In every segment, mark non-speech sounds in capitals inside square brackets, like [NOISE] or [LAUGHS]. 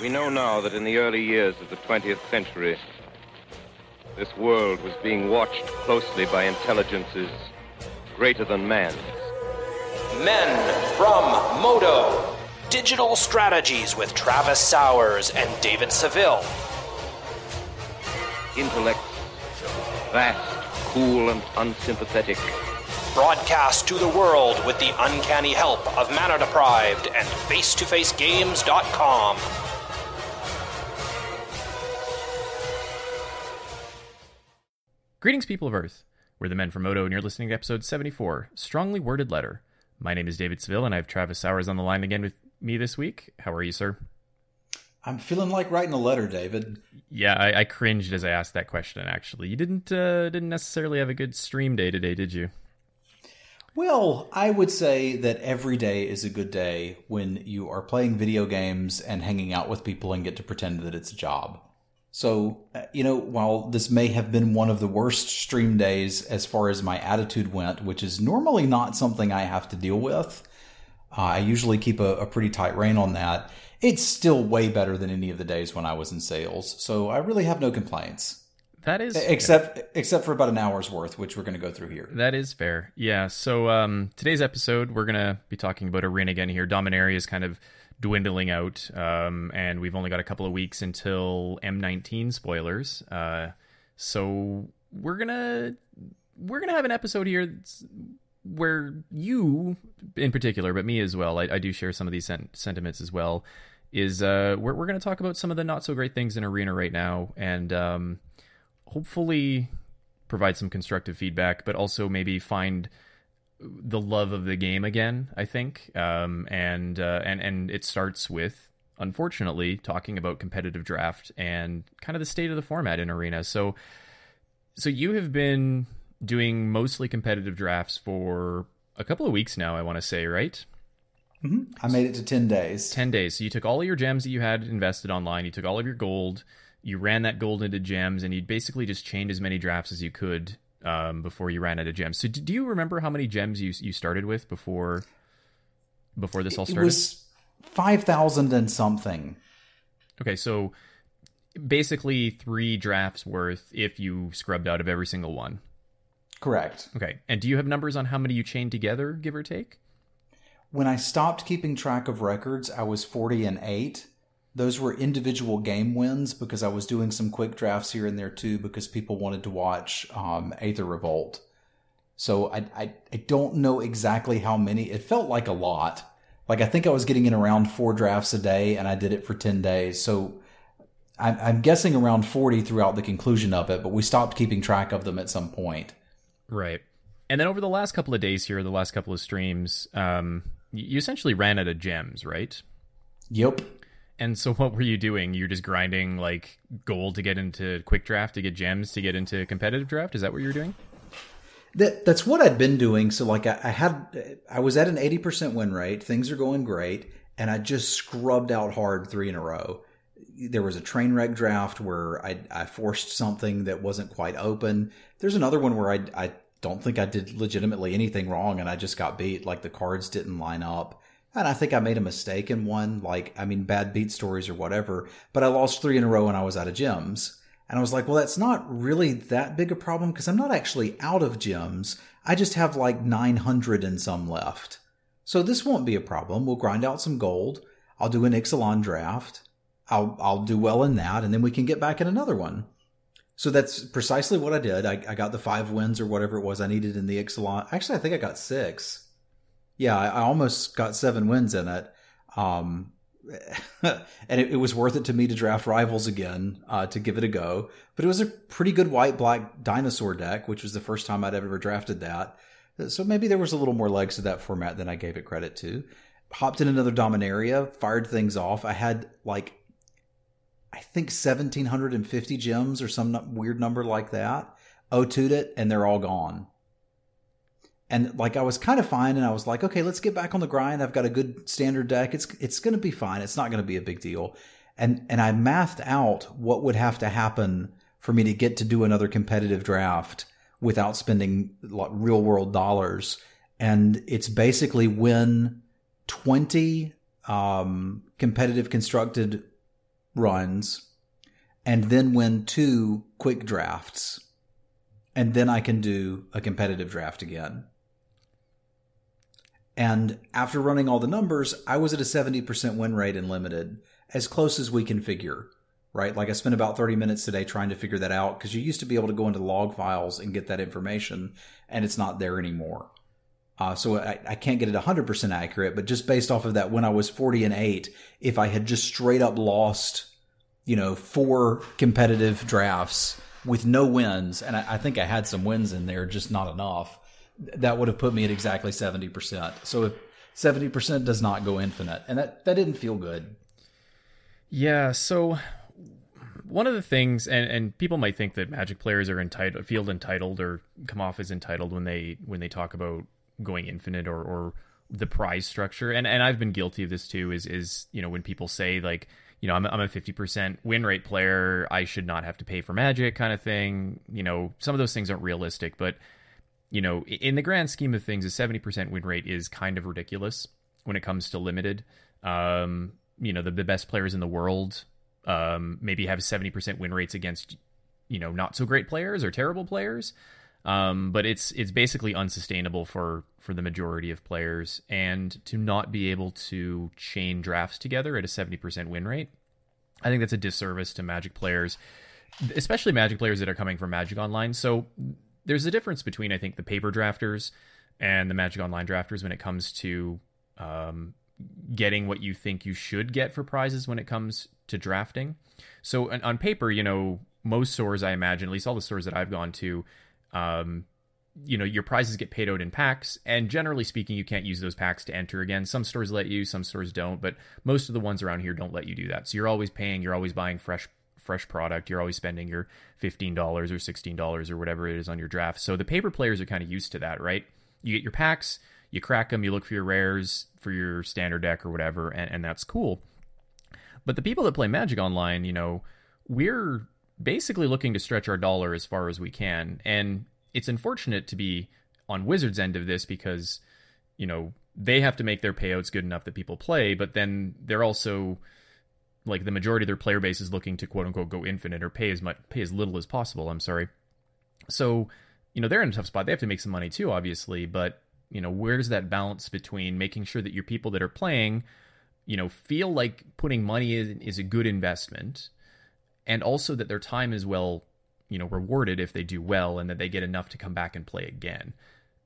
We know now that in the early years of the 20th century, this world was being watched closely by intelligences greater than man's. Men from Moto. Digital Strategies with Travis Sowers and David Seville. Intellect, vast, cool, and unsympathetic. Broadcast to the world with the uncanny help of Mana Deprived and face to face FaceToFaceGames.com. Greetings, people of Earth. We're the men from Moto, and you're listening to episode 74, Strongly Worded Letter. My name is David Seville, and I have Travis Sowers on the line again with me this week. How are you, sir? I'm feeling like writing a letter, David. Yeah, I, I cringed as I asked that question. Actually, you didn't uh, didn't necessarily have a good stream day today, did you? Well, I would say that every day is a good day when you are playing video games and hanging out with people and get to pretend that it's a job. So, uh, you know, while this may have been one of the worst stream days as far as my attitude went, which is normally not something I have to deal with, uh, I usually keep a, a pretty tight rein on that. It's still way better than any of the days when I was in sales. So I really have no complaints. That is except fair. except for about an hour's worth, which we're going to go through here. That is fair. Yeah. So um, today's episode, we're going to be talking about Arena again here. Dominaria is kind of dwindling out, um, and we've only got a couple of weeks until M19 spoilers. Uh, so we're gonna we're gonna have an episode here where you, in particular, but me as well, I, I do share some of these sen- sentiments as well. Is uh, we're we're gonna talk about some of the not so great things in Arena right now, and um, hopefully provide some constructive feedback, but also maybe find the love of the game again. I think, um, and uh, and and it starts with unfortunately talking about competitive draft and kind of the state of the format in arena. So, so you have been doing mostly competitive drafts for a couple of weeks now. I want to say, right? Mm-hmm. I made it to ten days. Ten days. So you took all of your gems that you had invested online. You took all of your gold. You ran that gold into gems, and you basically just chained as many drafts as you could um, before you ran out of gems. So, do you remember how many gems you you started with before before this all started? It was five thousand and something. Okay, so basically three drafts worth if you scrubbed out of every single one. Correct. Okay, and do you have numbers on how many you chained together, give or take? When I stopped keeping track of records, I was forty and eight those were individual game wins because I was doing some quick drafts here and there too because people wanted to watch um, Aether Revolt. So I, I, I don't know exactly how many. It felt like a lot. Like I think I was getting in around four drafts a day, and I did it for ten days. So I'm, I'm guessing around forty throughout the conclusion of it. But we stopped keeping track of them at some point. Right. And then over the last couple of days here, the last couple of streams, um, you essentially ran out of gems, right? Yep. And so what were you doing? You're just grinding like gold to get into quick draft to get gems to get into competitive draft? Is that what you're doing? That that's what I'd been doing. So like I, I had I was at an 80% win rate. Things are going great and I just scrubbed out hard 3 in a row. There was a train wreck draft where I I forced something that wasn't quite open. There's another one where I I don't think I did legitimately anything wrong and I just got beat like the cards didn't line up and I think I made a mistake in one, like, I mean, bad beat stories or whatever, but I lost three in a row and I was out of gems. And I was like, well, that's not really that big a problem because I'm not actually out of gems. I just have like 900 and some left. So this won't be a problem. We'll grind out some gold. I'll do an Ixalan draft. I'll, I'll do well in that and then we can get back in another one. So that's precisely what I did. I, I got the five wins or whatever it was I needed in the Ixalan. Actually, I think I got six yeah, I, almost got seven wins in it. Um, [LAUGHS] and it, it, was worth it to me to draft rivals again uh, to give it a go. But it was a pretty good white black dinosaur deck, which was the first time I'd ever drafted that. So maybe there was a little more legs to that format than I gave it credit to. Hopped in another Dominaria, fired things off. I had like, I think 1,750 gems or some weird number like that. O2'd it, and they're all gone and like I was kind of fine, and I was like, okay, let's get back on the grind. I've got a good standard deck. It's it's going to be fine. It's not going to be a big deal. And and I mathed out what would have to happen for me to get to do another competitive draft without spending real world dollars. And it's basically win twenty um, competitive constructed runs and then win two quick drafts. And then I can do a competitive draft again. And after running all the numbers, I was at a 70% win rate in limited, as close as we can figure, right? Like I spent about 30 minutes today trying to figure that out because you used to be able to go into log files and get that information, and it's not there anymore. Uh, so I, I, can't get it 100% accurate, but just based off of that, when I was 40 and 8, if I had just straight up lost, you know, four competitive drafts with no wins, and I, I think I had some wins in there, just not enough, that would have put me at exactly 70%. So if 70% does not go infinite, and that, that didn't feel good. Yeah. So one of the things, and, and people might think that Magic players are entitled, feel entitled, or come off as entitled when they when they talk about going infinite or, or the prize structure. And and I've been guilty of this too. Is is you know when people say like you know I'm I'm a fifty percent win rate player, I should not have to pay for Magic kind of thing. You know some of those things aren't realistic, but you know in the grand scheme of things, a seventy percent win rate is kind of ridiculous when it comes to limited. Um, you know the, the best players in the world um, maybe have 70% win rates against you know not so great players or terrible players um, but it's it's basically unsustainable for for the majority of players, and to not be able to chain drafts together at a seventy percent win rate, I think that's a disservice to Magic players, especially Magic players that are coming from Magic Online. So there's a difference between I think the paper drafters and the Magic Online drafters when it comes to um, getting what you think you should get for prizes when it comes to drafting. So on, on paper, you know, most stores I imagine, at least all the stores that I've gone to, um, you know your prizes get paid out in packs. And generally speaking you can't use those packs to enter again. Some stores let you some stores don't but most of the ones around here don't let you do that. So you're always paying you're always buying fresh fresh product you're always spending your $15 or $16 or whatever it is on your draft. So the paper players are kind of used to that right? You get your packs you crack them you look for your rares for your standard deck or whatever and, and that's cool. But the people that play magic online you know we're basically looking to stretch our dollar as far as we can. And it's unfortunate to be on Wizards' end of this because, you know, they have to make their payouts good enough that people play, but then they're also like the majority of their player base is looking to quote unquote go infinite or pay as much pay as little as possible. I'm sorry. So, you know, they're in a tough spot. They have to make some money too, obviously, but you know, where's that balance between making sure that your people that are playing, you know, feel like putting money in is a good investment and also that their time is well, you know, rewarded if they do well and that they get enough to come back and play again.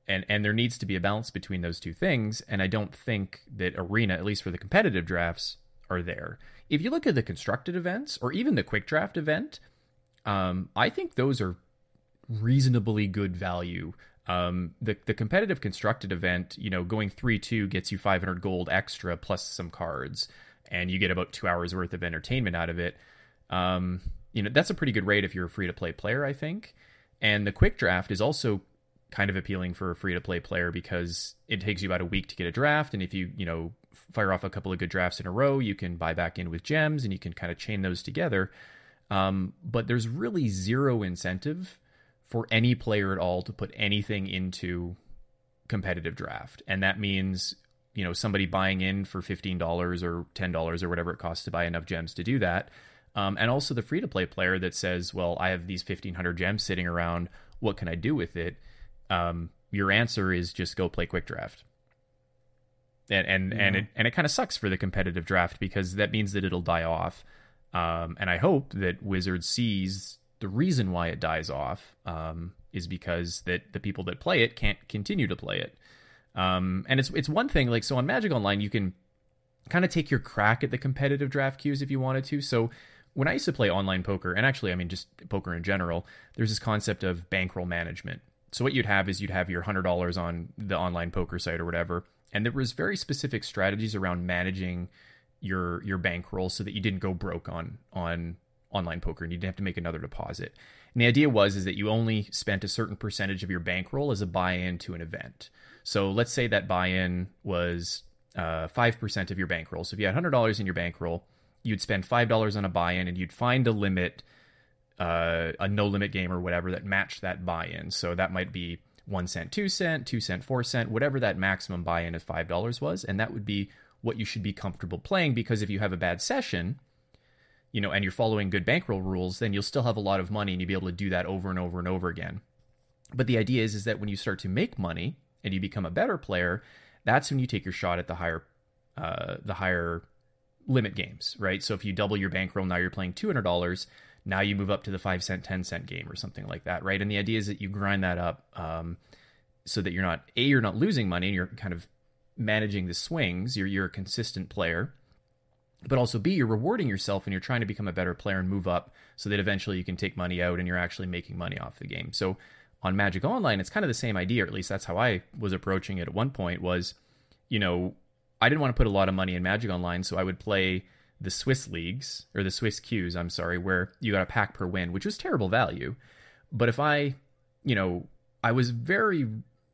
And and there needs to be a balance between those two things, and I don't think that Arena, at least for the competitive drafts, are there. If you look at the constructed events or even the quick draft event, um, I think those are reasonably good value. Um, the the competitive constructed event, you know, going three two gets you 500 gold extra plus some cards, and you get about two hours worth of entertainment out of it. Um, you know, that's a pretty good rate if you're a free to play player, I think. And the quick draft is also kind of appealing for a free to play player because it takes you about a week to get a draft. And if you, you know, fire off a couple of good drafts in a row, you can buy back in with gems and you can kind of chain those together. Um, but there's really zero incentive for any player at all to put anything into competitive draft. And that means, you know, somebody buying in for $15 or $10 or whatever it costs to buy enough gems to do that um, and also the free to play player that says, "Well, I have these fifteen hundred gems sitting around. What can I do with it?" Um, your answer is just go play quick draft. And and and it and it kind of sucks for the competitive draft because that means that it'll die off. Um, and I hope that Wizard sees the reason why it dies off um, is because that the people that play it can't continue to play it. Um, and it's it's one thing like so on Magic Online you can kind of take your crack at the competitive draft queues if you wanted to. So when I used to play online poker, and actually, I mean, just poker in general, there's this concept of bankroll management. So what you'd have is you'd have your hundred dollars on the online poker site or whatever, and there was very specific strategies around managing your your bankroll so that you didn't go broke on on online poker and you didn't have to make another deposit. And the idea was is that you only spent a certain percentage of your bankroll as a buy-in to an event. So let's say that buy-in was uh, five uh, percent of your bankroll. So if you had hundred dollars in your bankroll, you'd spend five dollars on a buy-in, and you'd find a limit, uh, a no limit game or whatever that matched that buy-in. So that might be one cent, two cent, two cent, four cent, whatever that maximum buy-in of five dollars was, and that would be what you should be comfortable playing. Because if you have a bad session, you know, and you're following good bankroll rules, then you'll still have a lot of money and you'll be able to do that over and over and over again. But the idea is is that when you start to make money and you become a better player, that's when you take your shot at the higher uh, the higher limit games, right? So if you double your bankroll, now you're playing two hundred dollars. Now you move up to the five cent, ten cent game or something like that, right? And the idea is that you grind that up um, so that you're not a you're not losing money and you're kind of managing the swings. You're you're a consistent player, but also b you're rewarding yourself and you're trying to become a better player and move up so that eventually you can take money out and you're actually making money off the game. So on Magic Online, it's kind of the same idea, or at least that's how I was approaching it at one point. Was you know I didn't want to put a lot of money in Magic Online, so I would play the Swiss leagues or the Swiss queues. I'm sorry, where you got a pack per win, which was terrible value. But if I, you know, I was very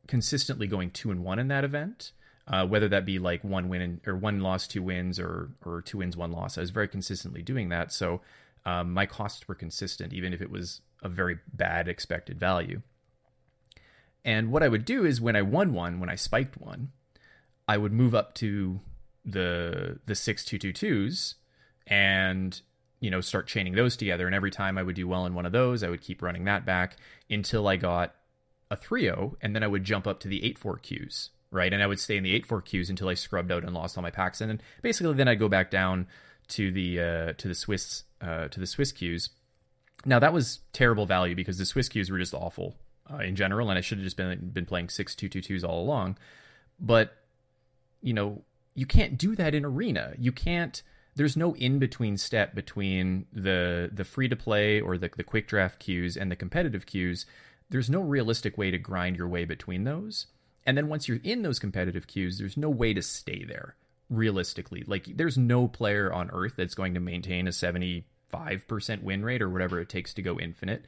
consistently going two and one in that event, uh, whether that be like one win and, or one loss, two wins, or or two wins, one loss. I was very consistently doing that, so um, my costs were consistent, even if it was a very bad expected value. And what I would do is when I won one, when I spiked one, I would move up to the the six two two twos and you know start chaining those together. And every time I would do well in one of those, I would keep running that back until I got a 3-0 and then I would jump up to the 8-4 queues right? And I would stay in the 8-4 queues until I scrubbed out and lost all my packs. And then basically then I'd go back down to the uh, to the Swiss uh, to the Swiss queues. Now that was terrible value because the Swiss queues were just awful uh, in general, and I should have just been been playing six two two twos all along. But you know, you can't do that in arena. You can't. There's no in between step between the the free to play or the the quick draft queues and the competitive queues. There's no realistic way to grind your way between those. And then once you're in those competitive queues, there's no way to stay there realistically. Like there's no player on earth that's going to maintain a 75% win rate or whatever it takes to go infinite.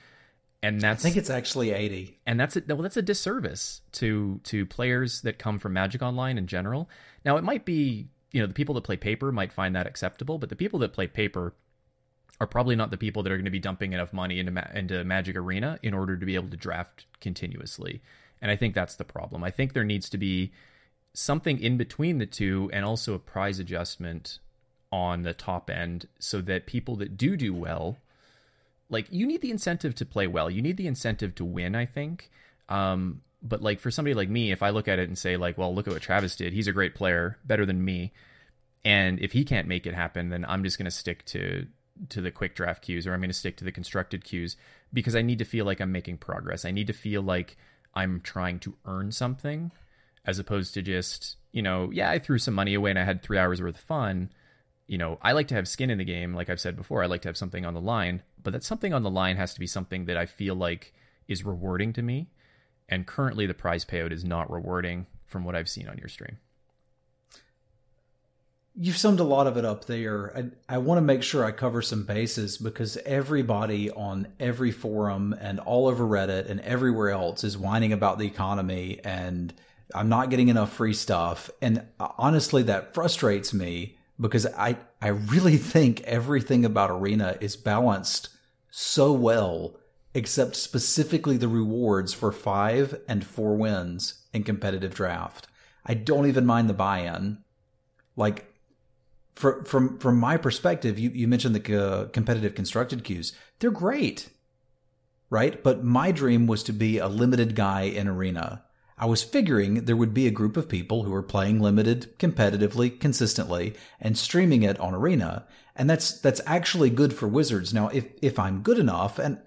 And that's I think it's actually 80. And that's a, well that's a disservice to to players that come from Magic Online in general. Now it might be, you know, the people that play paper might find that acceptable, but the people that play paper are probably not the people that are going to be dumping enough money into into Magic Arena in order to be able to draft continuously. And I think that's the problem. I think there needs to be something in between the two and also a prize adjustment on the top end so that people that do do well like you need the incentive to play well. You need the incentive to win i think. Um, but like for somebody like me if i look at it and say like well look at what travis did. He's a great player better than me. And if he can't make it happen then i'm just going to stick to to the quick draft queues or i'm going to stick to the constructed queues because i need to feel like i'm making progress. I need to feel like i'm trying to earn something as opposed to just you know yeah i threw some money away and i had three hours worth of fun. You know i like to have skin in the game like i've said before i like to have something on the line but that something on the line has to be something that i feel like is rewarding to me and currently the prize payout is not rewarding from what i've seen on your stream You've summed a lot of it up there. I, I want to make sure I cover some bases because everybody on every forum and all over Reddit and everywhere else is whining about the economy and I'm not getting enough free stuff. And uh, honestly, that frustrates me because I, I really think everything about Arena is balanced so well, except specifically the rewards for five and four wins in competitive draft. I don't even mind the buy in. Like, for, from from my perspective, you, you mentioned the uh, competitive constructed queues. They're great, right? But my dream was to be a limited guy in arena I was figuring there would be a group of people who are playing limited competitively, consistently, and streaming it on Arena, and that's that's actually good for Wizards. Now, if if I'm good enough, and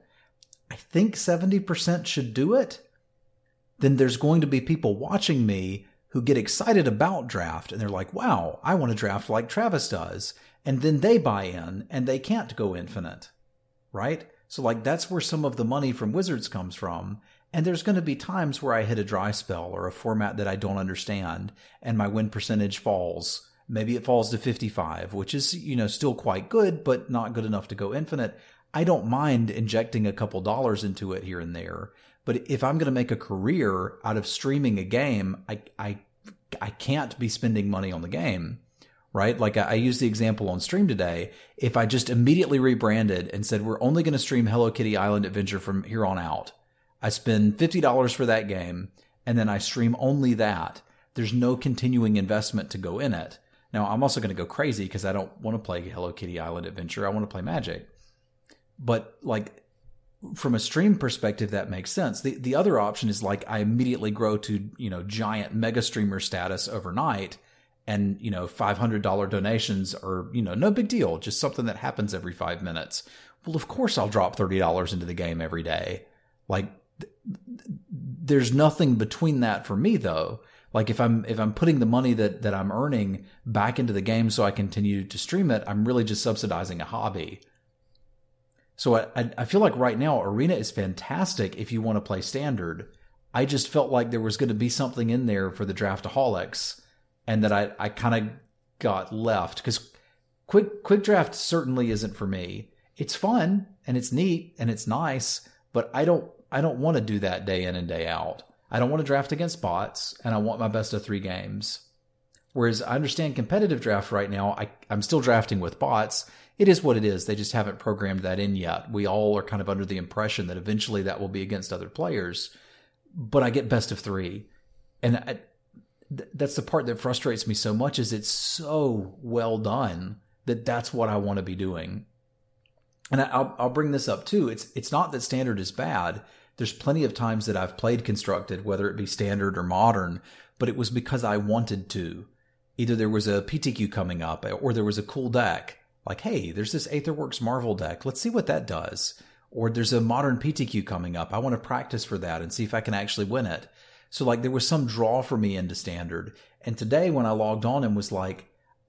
I think 70% should do it, then there's going to be people watching me who get excited about draft and they're like, wow, I want to draft like Travis does. And then they buy in and they can't go infinite. Right? So like that's where some of the money from Wizards comes from. And there's going to be times where I hit a dry spell or a format that I don't understand and my win percentage falls. Maybe it falls to 55, which is, you know, still quite good, but not good enough to go infinite. I don't mind injecting a couple dollars into it here and there. But if I'm going to make a career out of streaming a game, I, I, I can't be spending money on the game, right? Like I, I used the example on stream today. If I just immediately rebranded and said, we're only going to stream Hello Kitty Island Adventure from here on out, I spend $50 for that game and then I stream only that. There's no continuing investment to go in it. Now, I'm also going to go crazy because I don't want to play Hello Kitty Island Adventure. I want to play Magic. But like from a stream perspective, that makes sense. The the other option is like I immediately grow to you know giant mega streamer status overnight, and you know five hundred dollar donations are you know no big deal, just something that happens every five minutes. Well, of course I'll drop thirty dollars into the game every day. Like th- there's nothing between that for me though. Like if I'm if I'm putting the money that that I'm earning back into the game so I continue to stream it, I'm really just subsidizing a hobby. So I, I feel like right now Arena is fantastic if you want to play standard. I just felt like there was going to be something in there for the draftaholics, and that I, I kind of got left because quick quick draft certainly isn't for me. It's fun and it's neat and it's nice, but I don't I don't want to do that day in and day out. I don't want to draft against bots, and I want my best of three games. Whereas I understand competitive draft right now, I, I'm still drafting with bots, it is what it is. They just haven't programmed that in yet. We all are kind of under the impression that eventually that will be against other players. But I get best of three, and I, th- that's the part that frustrates me so much. Is it's so well done that that's what I want to be doing. And I, I'll, I'll bring this up too. It's it's not that standard is bad. There's plenty of times that I've played constructed, whether it be standard or modern, but it was because I wanted to. Either there was a PTQ coming up, or there was a cool deck like, hey, there's this Aetherworks Marvel deck. Let's see what that does. Or there's a modern PTQ coming up. I want to practice for that and see if I can actually win it. So like there was some draw for me into standard. And today when I logged on and was like,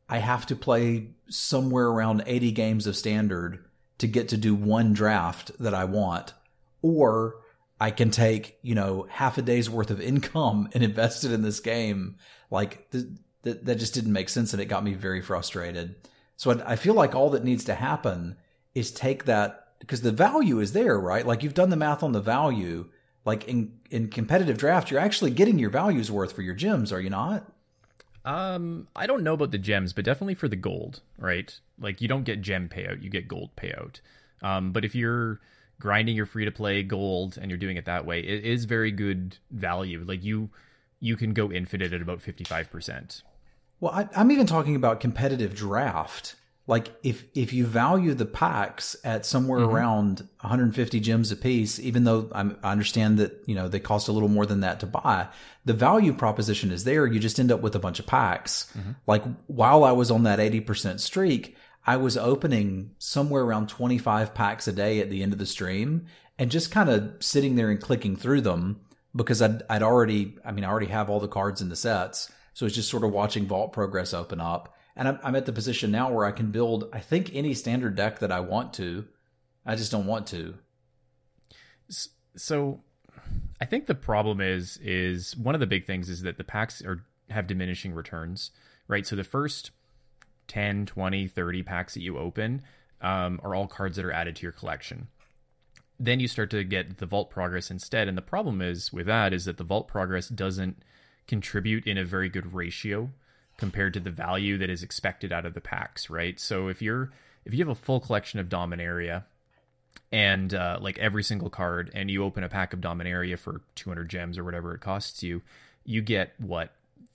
I have to play somewhere around 80 games of standard to get to do one draft that I want. Or I can take, you know, half a day's worth of income and invest it in this game. Like th- th- that just didn't make sense and it got me very frustrated. So I feel like all that needs to happen is take that because the value is there, right? Like you've done the math on the value. Like in in competitive draft, you're actually getting your values worth for your gems, are you not? Um, I don't know about the gems, but definitely for the gold, right? Like you don't get gem payout, you get gold payout. Um, but if you're grinding your free to play gold and you're doing it that way, it is very good value. Like you you can go infinite at about fifty five percent. Well, I, am even talking about competitive draft. Like if if you value the packs at somewhere mm-hmm. around 150 gems a piece, even though I'm, i understand that you know they cost a little more than that to buy, the value proposition is there. You just end up with a bunch of packs. Mm-hmm. Like while I was on that 80% streak, I was opening somewhere around 25 packs a day at the end of the stream, and just kind of sitting there and clicking through them because I'd I'd already I mean I already have all the cards in the sets so it's just sort of watching vault progress open up. And I'm, I'm at the position now where I can build, I think, any standard deck that I want to. I just don't want to. So I think the problem is is one of the big things is that the packs are have diminishing returns, right? So the first 10, 20, 30 packs that you open um, are all cards that are added to your collection. Then you start to get the vault progress instead, and the problem is with that is that the vault progress doesn't contribute in a very good ratio compared to the value that is expected out of the packs, right? So if you're if you have a full collection of Dominaria and uh, like every single card, and you open a pack of Dominaria for 200 gems or whatever it costs you, you get what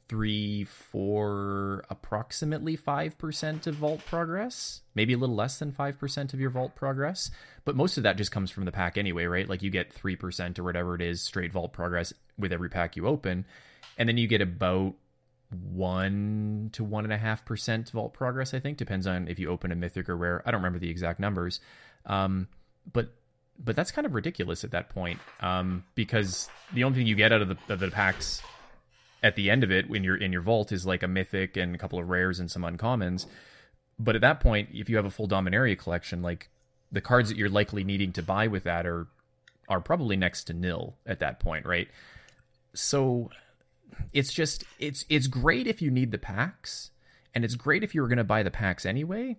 three, four, approximately five percent of vault progress, maybe a little less than five percent of your vault progress. But most of that just comes from the pack anyway, right? Like you get three percent or whatever it is straight vault progress with every pack you open and then you get about one to one and a half percent vault progress. I think depends on if you open a mythic or rare. I don't remember the exact numbers, um, but but that's kind of ridiculous at that point um, because the only thing you get out of the, of the packs at the end of it when you're in your vault is like a mythic and a couple of rares and some uncommons. But at that point, if you have a full Dominaria collection, like the cards that you're likely needing to buy with that are are probably next to nil at that point, right? So it's just it's it's great if you need the packs, and it's great if you were going to buy the packs anyway.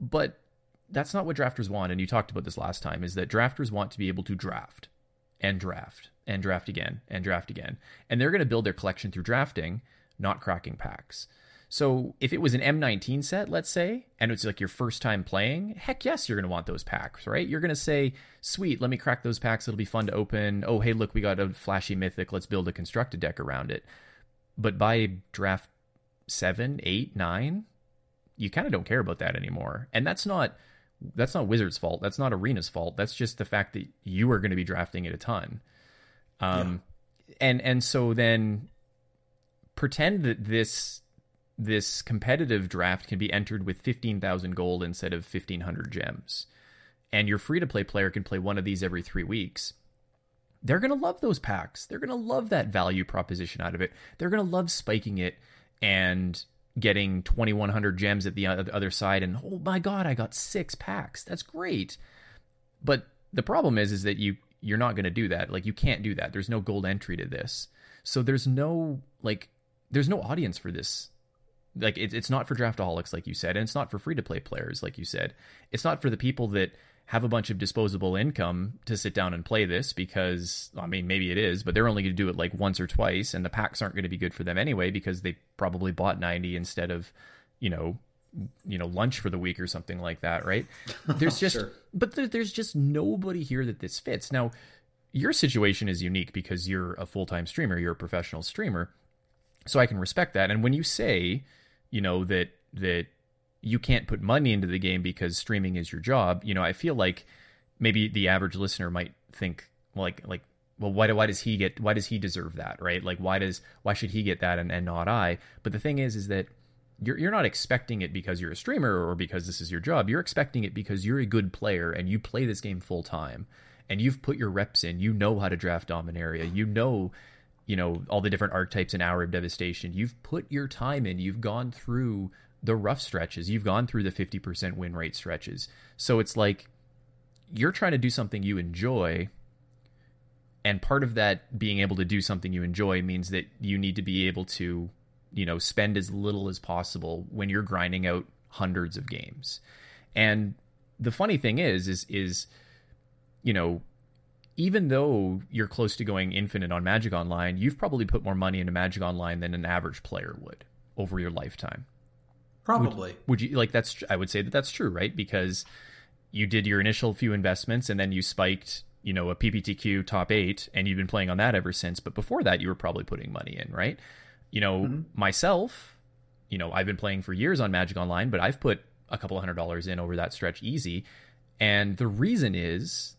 But that's not what drafters want. And you talked about this last time. Is that drafters want to be able to draft and draft and draft again and draft again, and they're going to build their collection through drafting, not cracking packs. So if it was an M19 set, let's say, and it's like your first time playing, heck yes, you're going to want those packs, right? You're going to say, sweet, let me crack those packs. It'll be fun to open. Oh, hey, look, we got a flashy mythic. Let's build a constructed deck around it. But by draft seven, eight, nine, you kind of don't care about that anymore. And that's not that's not Wizards' fault. That's not Arena's fault. That's just the fact that you are going to be drafting it a ton. Um, yeah. and and so then pretend that this this competitive draft can be entered with 15,000 gold instead of 1500 gems. And your free to play player can play one of these every 3 weeks. They're going to love those packs. They're going to love that value proposition out of it. They're going to love spiking it and getting 2100 gems at the other side and oh my god, I got 6 packs. That's great. But the problem is is that you you're not going to do that. Like you can't do that. There's no gold entry to this. So there's no like there's no audience for this like it, it's not for draftaholics like you said and it's not for free to play players like you said it's not for the people that have a bunch of disposable income to sit down and play this because i mean maybe it is but they're only going to do it like once or twice and the packs aren't going to be good for them anyway because they probably bought 90 instead of you know you know lunch for the week or something like that right [LAUGHS] there's just sure. but there, there's just nobody here that this fits now your situation is unique because you're a full-time streamer you're a professional streamer so i can respect that and when you say you know that that you can't put money into the game because streaming is your job. You know, I feel like maybe the average listener might think like like well why do, why does he get why does he deserve that right like why does why should he get that and, and not I but the thing is is that you're you're not expecting it because you're a streamer or because this is your job. You're expecting it because you're a good player and you play this game full time and you've put your reps in. You know how to draft Dominaria. You know you know all the different archetypes in hour of devastation. You've put your time in. You've gone through the rough stretches. You've gone through the 50% win rate stretches. So it's like you're trying to do something you enjoy and part of that being able to do something you enjoy means that you need to be able to you know spend as little as possible when you're grinding out hundreds of games and the funny thing is is is you know even though you're close to going infinite on Magic Online, you've probably put more money into Magic Online than an average player would over your lifetime. Probably. Would, would you like that's? I would say that that's true, right? Because you did your initial few investments and then you spiked, you know, a PPTQ top eight, and you've been playing on that ever since. But before that, you were probably putting money in, right? You know, mm-hmm. myself, you know, I've been playing for years on Magic Online, but I've put a couple hundred dollars in over that stretch easy. And the reason is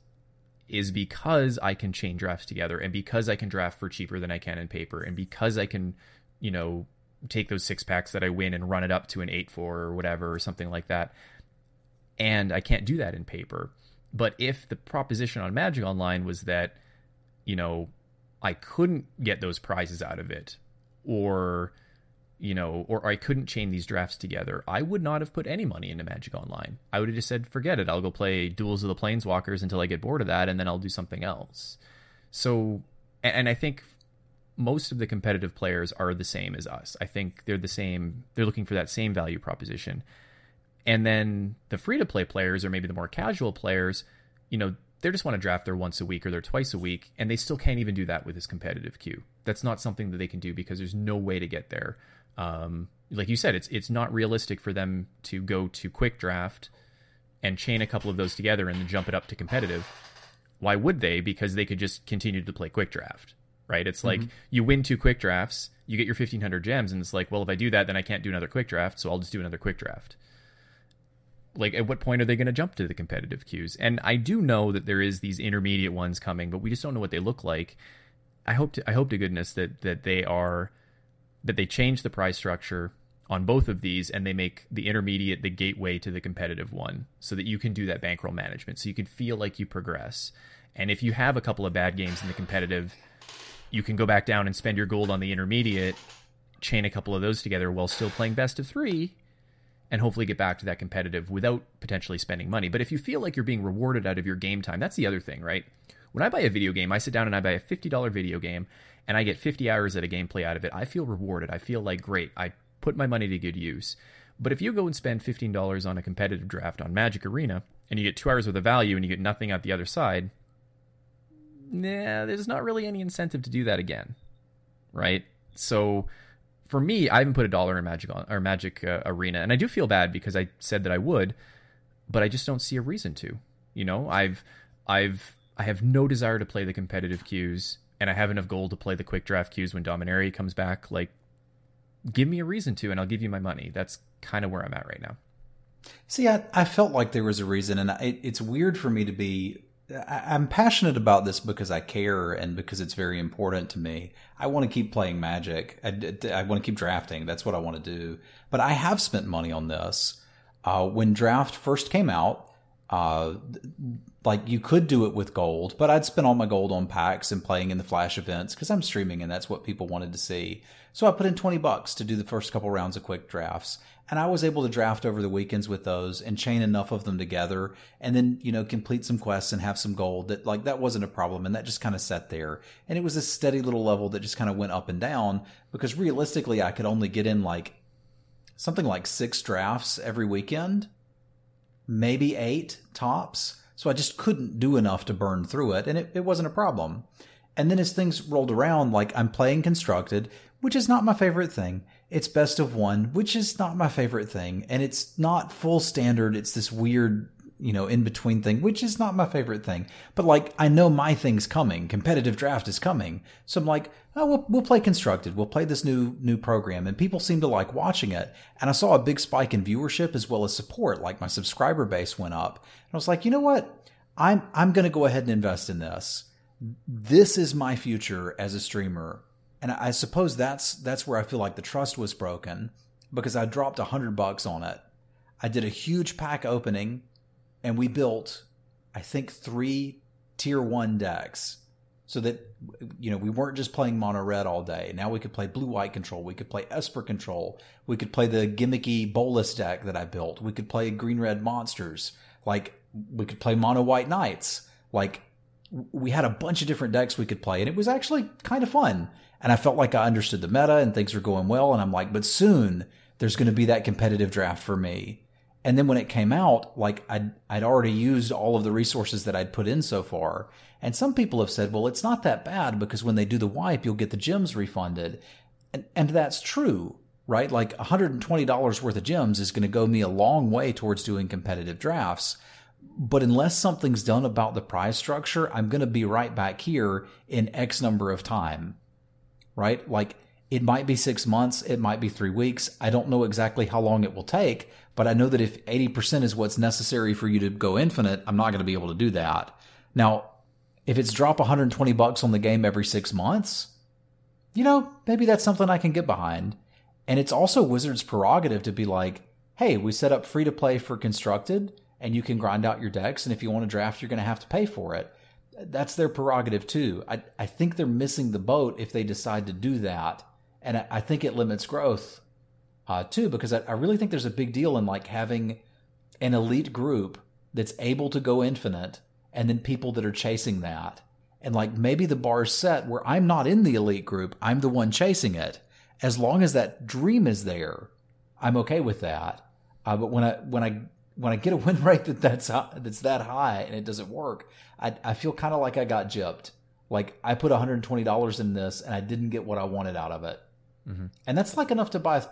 is because I can chain drafts together and because I can draft for cheaper than I can in paper and because I can, you know, take those six packs that I win and run it up to an 8 4 or whatever or something like that. And I can't do that in paper. But if the proposition on Magic Online was that, you know, I couldn't get those prizes out of it or you know, or I couldn't chain these drafts together, I would not have put any money into Magic Online. I would have just said, forget it. I'll go play Duels of the Planeswalkers until I get bored of that, and then I'll do something else. So, and I think most of the competitive players are the same as us. I think they're the same. They're looking for that same value proposition. And then the free to play players, or maybe the more casual players, you know, they just want to draft their once a week or their twice a week, and they still can't even do that with this competitive queue. That's not something that they can do because there's no way to get there um, like you said, it's it's not realistic for them to go to quick draft and chain a couple of those together and then jump it up to competitive. Why would they? Because they could just continue to play quick draft, right? It's like mm-hmm. you win two quick drafts, you get your fifteen hundred gems, and it's like, well, if I do that, then I can't do another quick draft, so I'll just do another quick draft. Like, at what point are they going to jump to the competitive queues? And I do know that there is these intermediate ones coming, but we just don't know what they look like. I hope to I hope to goodness that that they are that they change the price structure on both of these and they make the intermediate the gateway to the competitive one so that you can do that bankroll management so you can feel like you progress. And if you have a couple of bad games in the competitive you can go back down and spend your gold on the intermediate chain a couple of those together while still playing best of three and hopefully get back to that competitive without potentially spending money. But if you feel like you're being rewarded out of your game time that's the other thing right when i buy a video game i sit down and i buy a $50 video game and I get 50 hours at a gameplay out of it, I feel rewarded. I feel like great. I put my money to good use. But if you go and spend $15 on a competitive draft on Magic Arena and you get two hours worth of value and you get nothing out the other side, nah, there's not really any incentive to do that again, right? So for me, I haven't put a dollar in Magic on, or Magic uh, Arena, and I do feel bad because I said that I would, but I just don't see a reason to. You know, I've I've I have no desire to play the competitive queues and I have enough gold to play the quick draft queues when Dominaria comes back. Like, give me a reason to, and I'll give you my money. That's kind of where I'm at right now. See, I, I felt like there was a reason, and it, it's weird for me to be. I, I'm passionate about this because I care and because it's very important to me. I want to keep playing Magic. I, I want to keep drafting. That's what I want to do. But I have spent money on this. Uh, when draft first came out, uh, like you could do it with gold, but I'd spent all my gold on packs and playing in the flash events because I'm streaming and that's what people wanted to see. So I put in 20 bucks to do the first couple rounds of quick drafts. And I was able to draft over the weekends with those and chain enough of them together and then, you know, complete some quests and have some gold that like that wasn't a problem. And that just kind of sat there. And it was a steady little level that just kind of went up and down because realistically I could only get in like something like six drafts every weekend, maybe eight tops. So I just couldn't do enough to burn through it, and it, it wasn't a problem. And then as things rolled around, like I'm playing Constructed, which is not my favorite thing. It's best of one, which is not my favorite thing. And it's not full standard. It's this weird you know, in between thing, which is not my favorite thing. But like, I know my thing's coming. Competitive draft is coming. So I'm like, oh, we'll, we'll play constructed. We'll play this new, new program. And people seem to like watching it. And I saw a big spike in viewership as well as support. Like my subscriber base went up. And I was like, you know what? I'm, I'm going to go ahead and invest in this. This is my future as a streamer. And I suppose that's, that's where I feel like the trust was broken because I dropped a hundred bucks on it. I did a huge pack opening and we built, I think, three tier one decks so that you know we weren't just playing mono red all day. Now we could play blue white control. We could play Esper control. We could play the gimmicky Bolas deck that I built. We could play green red monsters. Like we could play mono white knights. Like we had a bunch of different decks we could play, and it was actually kind of fun. And I felt like I understood the meta and things were going well. And I'm like, but soon there's going to be that competitive draft for me and then when it came out, like I'd, I'd already used all of the resources that I'd put in so far. And some people have said, well, it's not that bad because when they do the wipe, you'll get the gems refunded. And, and that's true, right? Like $120 worth of gems is going to go me a long way towards doing competitive drafts. But unless something's done about the prize structure, I'm going to be right back here in X number of time, right? Like it might be six months. It might be three weeks. I don't know exactly how long it will take but I know that if 80% is what's necessary for you to go infinite, I'm not going to be able to do that. Now, if it's drop 120 bucks on the game every six months, you know, maybe that's something I can get behind. And it's also Wizards' prerogative to be like, hey, we set up free to play for constructed and you can grind out your decks. And if you want to draft, you're going to have to pay for it. That's their prerogative too. I, I think they're missing the boat if they decide to do that. And I, I think it limits growth uh, too, because I, I really think there's a big deal in like having an elite group that's able to go infinite and then people that are chasing that. And like maybe the bar's set where I'm not in the elite group, I'm the one chasing it. As long as that dream is there, I'm okay with that. Uh, but when I when I when I get a [LAUGHS] win rate that that's that's that high and it doesn't work, I I feel kind of like I got gypped. Like I put $120 in this and I didn't get what I wanted out of it. Mm-hmm. And that's like enough to buy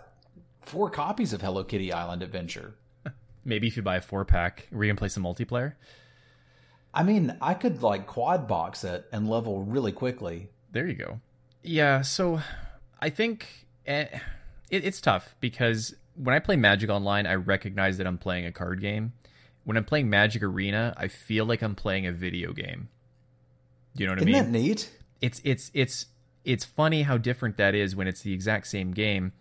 four copies of Hello Kitty Island Adventure. [LAUGHS] Maybe if you buy a four pack, we can play some multiplayer. I mean, I could like quad box it and level really quickly. There you go. Yeah, so I think eh, it, it's tough because when I play Magic Online, I recognize that I'm playing a card game. When I'm playing Magic Arena, I feel like I'm playing a video game. You know what Isn't I mean? Isn't that neat? It's it's it's it's funny how different that is when it's the exact same game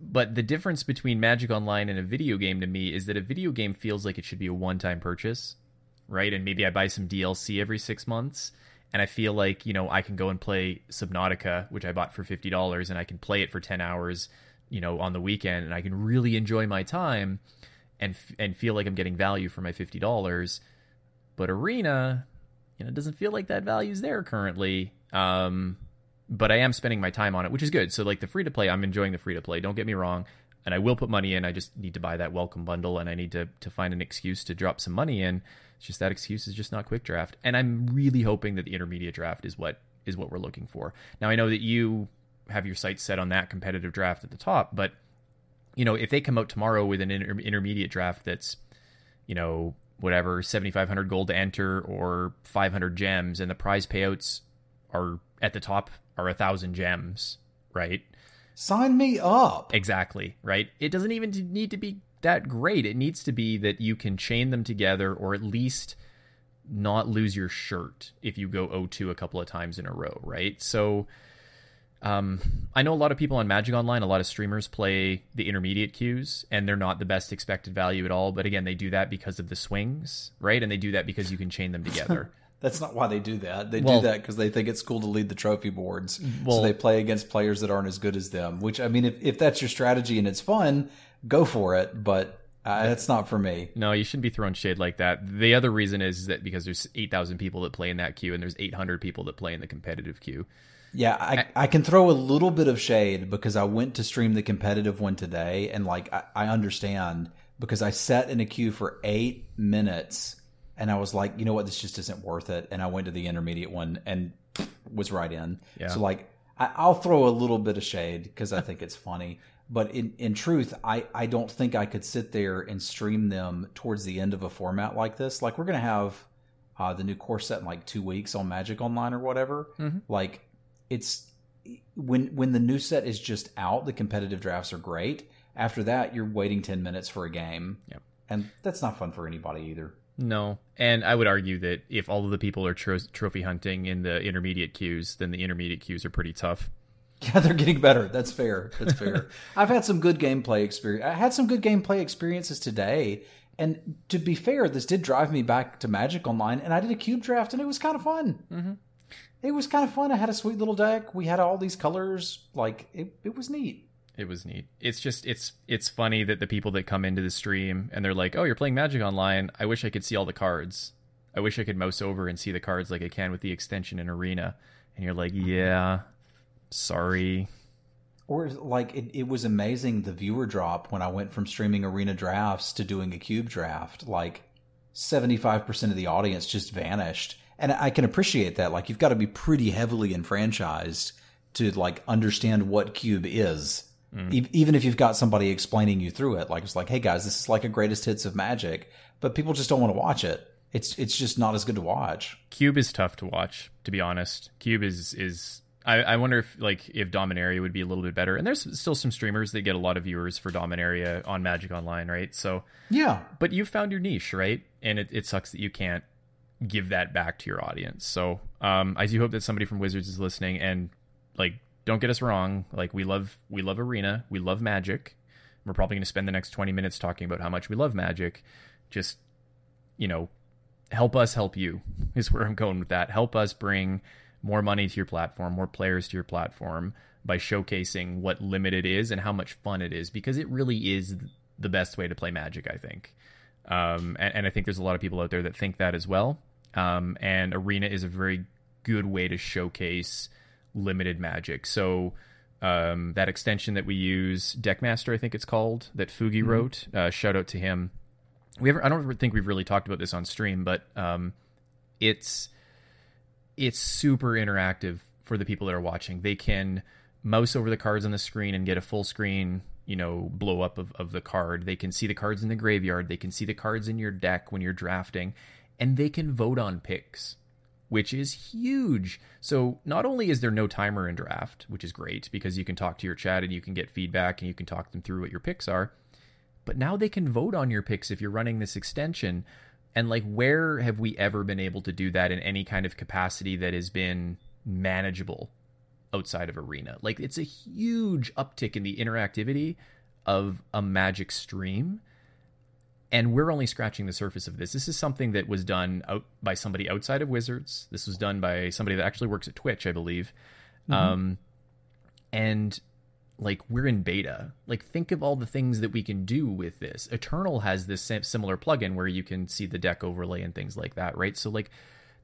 but the difference between Magic Online and a video game to me is that a video game feels like it should be a one time purchase, right? And maybe I buy some DLC every six months. And I feel like, you know, I can go and play Subnautica, which I bought for $50, and I can play it for 10 hours, you know, on the weekend, and I can really enjoy my time and, and feel like I'm getting value for my $50. But Arena, you know, doesn't feel like that value's there currently. Um, but I am spending my time on it, which is good. So like the free to play, I'm enjoying the free to play. Don't get me wrong, and I will put money in. I just need to buy that welcome bundle, and I need to to find an excuse to drop some money in. It's just that excuse is just not quick draft, and I'm really hoping that the intermediate draft is what is what we're looking for. Now I know that you have your sights set on that competitive draft at the top, but you know if they come out tomorrow with an inter- intermediate draft that's you know whatever 7500 gold to enter or 500 gems and the prize payouts are at the top are a thousand gems, right? Sign me up. Exactly, right? It doesn't even need to be that great. It needs to be that you can chain them together or at least not lose your shirt if you go 0-2 a couple of times in a row, right? So um, I know a lot of people on Magic Online, a lot of streamers play the intermediate queues, and they're not the best expected value at all. But again, they do that because of the swings, right? And they do that because you can chain them together. [LAUGHS] That's not why they do that. They Well- do that because they think it's cool to lead the trophy boards. Well- so they play against players that aren't as good as them. Which I mean, if if that's your strategy and it's fun, go for it. But uh, that's not for me. no, you shouldn't be throwing shade like that. The other reason is that because there's 8,000 people that play in that queue, and there's 800 people that play in the competitive queue. Yeah, I, I can throw a little bit of shade because I went to stream the competitive one today, and like I, I understand because I sat in a queue for eight minutes, and I was like, you know what, this just isn't worth it, and I went to the intermediate one and [SNIFFS] was right in. Yeah. So like, I, I'll throw a little bit of shade because I think it's funny, but in in truth, I I don't think I could sit there and stream them towards the end of a format like this. Like we're gonna have uh, the new core set in like two weeks on Magic Online or whatever. Like it's when when the new set is just out, the competitive drafts are great. After that, you're waiting ten minutes for a game, Yep. and that's not fun for anybody either. No, and I would argue that if all of the people are tro- trophy hunting in the intermediate queues, then the intermediate queues are pretty tough. [LAUGHS] Yeah, they're getting better. That's fair. That's fair. [LAUGHS] I've had some good gameplay experience. I had some good gameplay experiences today. And to be fair, this did drive me back to Magic Online, and I did a cube draft, and it was kind of fun. Mm-hmm. It was kind of fun. I had a sweet little deck. We had all these colors. Like it, it was neat. It was neat. It's just it's it's funny that the people that come into the stream and they're like, "Oh, you're playing Magic Online. I wish I could see all the cards. I wish I could mouse over and see the cards like I can with the extension in Arena." And you're like, mm-hmm. "Yeah, sorry." Or like it, it was amazing the viewer drop when I went from streaming arena drafts to doing a cube draft. Like seventy five percent of the audience just vanished, and I can appreciate that. Like you've got to be pretty heavily enfranchised to like understand what cube is, e- even if you've got somebody explaining you through it. Like it's like, hey guys, this is like a greatest hits of Magic, but people just don't want to watch it. It's it's just not as good to watch. Cube is tough to watch, to be honest. Cube is is I, I wonder if like if Dominaria would be a little bit better. And there's still some streamers that get a lot of viewers for Dominaria on Magic Online, right? So Yeah, but you've found your niche, right? And it, it sucks that you can't give that back to your audience. So um, I do hope that somebody from Wizards is listening and like don't get us wrong, like we love we love Arena, we love Magic. We're probably going to spend the next 20 minutes talking about how much we love Magic. Just you know, help us help you [LAUGHS] is where I'm going with that. Help us bring more money to your platform, more players to your platform by showcasing what limited is and how much fun it is because it really is the best way to play Magic, I think. Um, and, and I think there's a lot of people out there that think that as well. Um, and Arena is a very good way to showcase limited Magic. So um, that extension that we use, Deckmaster, I think it's called, that Fugi wrote. Uh, shout out to him. We ever, I don't think we've really talked about this on stream, but um, it's it's super interactive for the people that are watching. They can mouse over the cards on the screen and get a full screen, you know, blow up of, of the card. They can see the cards in the graveyard. They can see the cards in your deck when you're drafting, and they can vote on picks, which is huge. So not only is there no timer in draft, which is great because you can talk to your chat and you can get feedback and you can talk them through what your picks are, but now they can vote on your picks if you're running this extension. And like, where have we ever been able to do that in any kind of capacity that has been manageable outside of Arena? Like, it's a huge uptick in the interactivity of a Magic stream. And we're only scratching the surface of this. This is something that was done out by somebody outside of Wizards. This was done by somebody that actually works at Twitch, I believe. Um, and like we're in beta like think of all the things that we can do with this eternal has this similar plugin where you can see the deck overlay and things like that right so like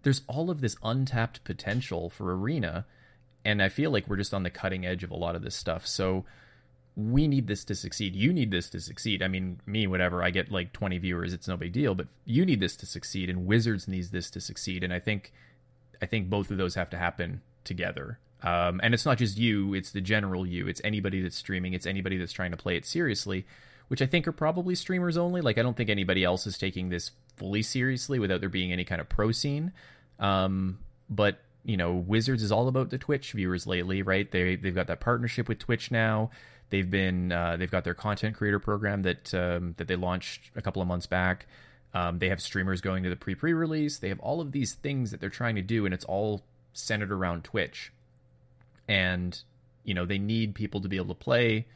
there's all of this untapped potential for arena and i feel like we're just on the cutting edge of a lot of this stuff so we need this to succeed you need this to succeed i mean me whatever i get like 20 viewers it's no big deal but you need this to succeed and wizards needs this to succeed and i think i think both of those have to happen together um, and it's not just you, it's the general you. It's anybody that's streaming, it's anybody that's trying to play it seriously, which I think are probably streamers only. Like, I don't think anybody else is taking this fully seriously without there being any kind of pro scene. Um, but you know, Wizards is all about the Twitch viewers lately, right? They they've got that partnership with Twitch now. They've been uh, they've got their content creator program that um, that they launched a couple of months back. Um, they have streamers going to the pre pre release. They have all of these things that they're trying to do, and it's all centered around Twitch. And you know they need people to be able to play,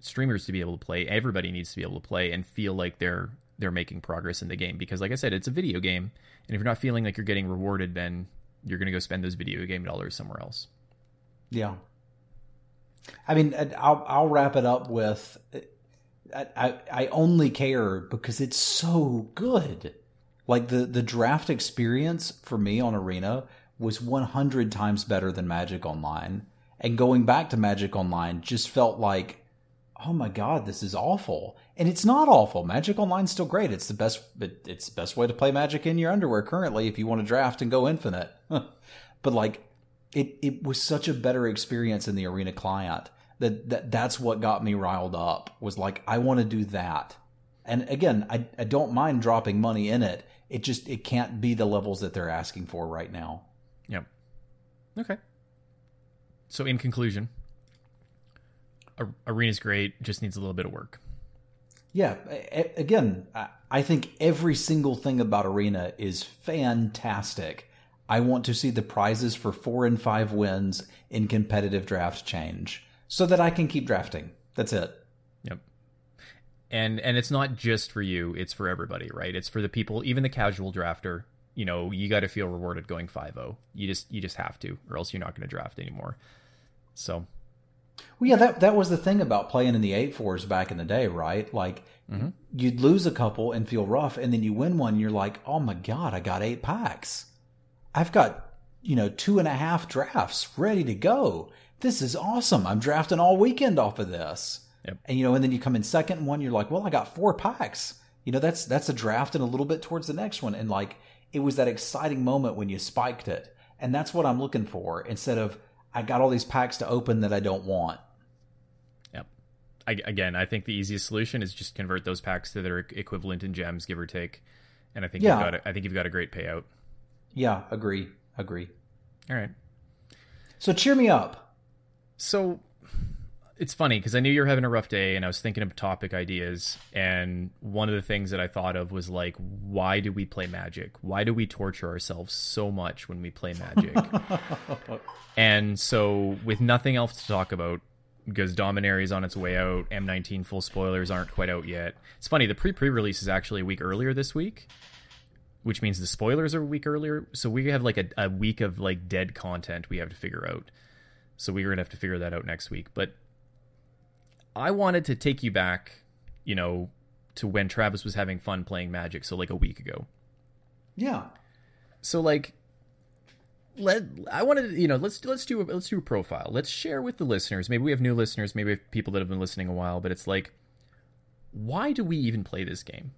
streamers to be able to play. Everybody needs to be able to play and feel like they're they're making progress in the game because, like I said, it's a video game, and if you're not feeling like you're getting rewarded, then you're going to go spend those video game dollars somewhere else. Yeah. I mean, I'll I'll wrap it up with I, I only care because it's so good. Like the the draft experience for me on Arena was 100 times better than Magic Online. And going back to Magic Online just felt like oh my god, this is awful. And it's not awful. Magic Online's still great. It's the best it's the best way to play Magic in your underwear currently if you want to draft and go infinite. [LAUGHS] but like it it was such a better experience in the Arena client that, that that's what got me riled up was like I want to do that. And again, I I don't mind dropping money in it. It just it can't be the levels that they're asking for right now. Yep. Okay. So in conclusion, Arena's great, just needs a little bit of work. Yeah, again, I think every single thing about Arena is fantastic. I want to see the prizes for 4 and 5 wins in competitive drafts change so that I can keep drafting. That's it. Yep. And and it's not just for you, it's for everybody, right? It's for the people, even the casual drafter. You know, you got to feel rewarded going 5-0. You just you just have to or else you're not going to draft anymore. So well, yeah, that that was the thing about playing in the eight fours back in the day, right? Like mm-hmm. you'd lose a couple and feel rough, and then you win one, you're like, oh my god, I got eight packs. I've got you know two and a half drafts ready to go this is awesome. I'm drafting all weekend off of this. Yep. And you know, and then you come in second one, you're like, well, I got four packs. You know, that's that's a draft and a little bit towards the next one. And like it was that exciting moment when you spiked it. And that's what I'm looking for instead of I got all these packs to open that I don't want. Yep. I, again, I think the easiest solution is just convert those packs to their equivalent in gems, give or take. And I think yeah. you've got a, I think you've got a great payout. Yeah, agree. Agree. All right. So cheer me up. So it's funny because I knew you were having a rough day and I was thinking of topic ideas. And one of the things that I thought of was like, why do we play magic? Why do we torture ourselves so much when we play magic? [LAUGHS] and so, with nothing else to talk about, because Dominaria is on its way out, M19 full spoilers aren't quite out yet. It's funny, the pre pre release is actually a week earlier this week. Which means the spoilers are a week earlier, so we have like a, a week of like dead content we have to figure out. So we're gonna have to figure that out next week. But I wanted to take you back, you know, to when Travis was having fun playing Magic, so like a week ago. Yeah. So like let I wanted to, you know let's let's do a, let's do a profile. Let's share with the listeners. Maybe we have new listeners, maybe we have people that have been listening a while, but it's like why do we even play this game?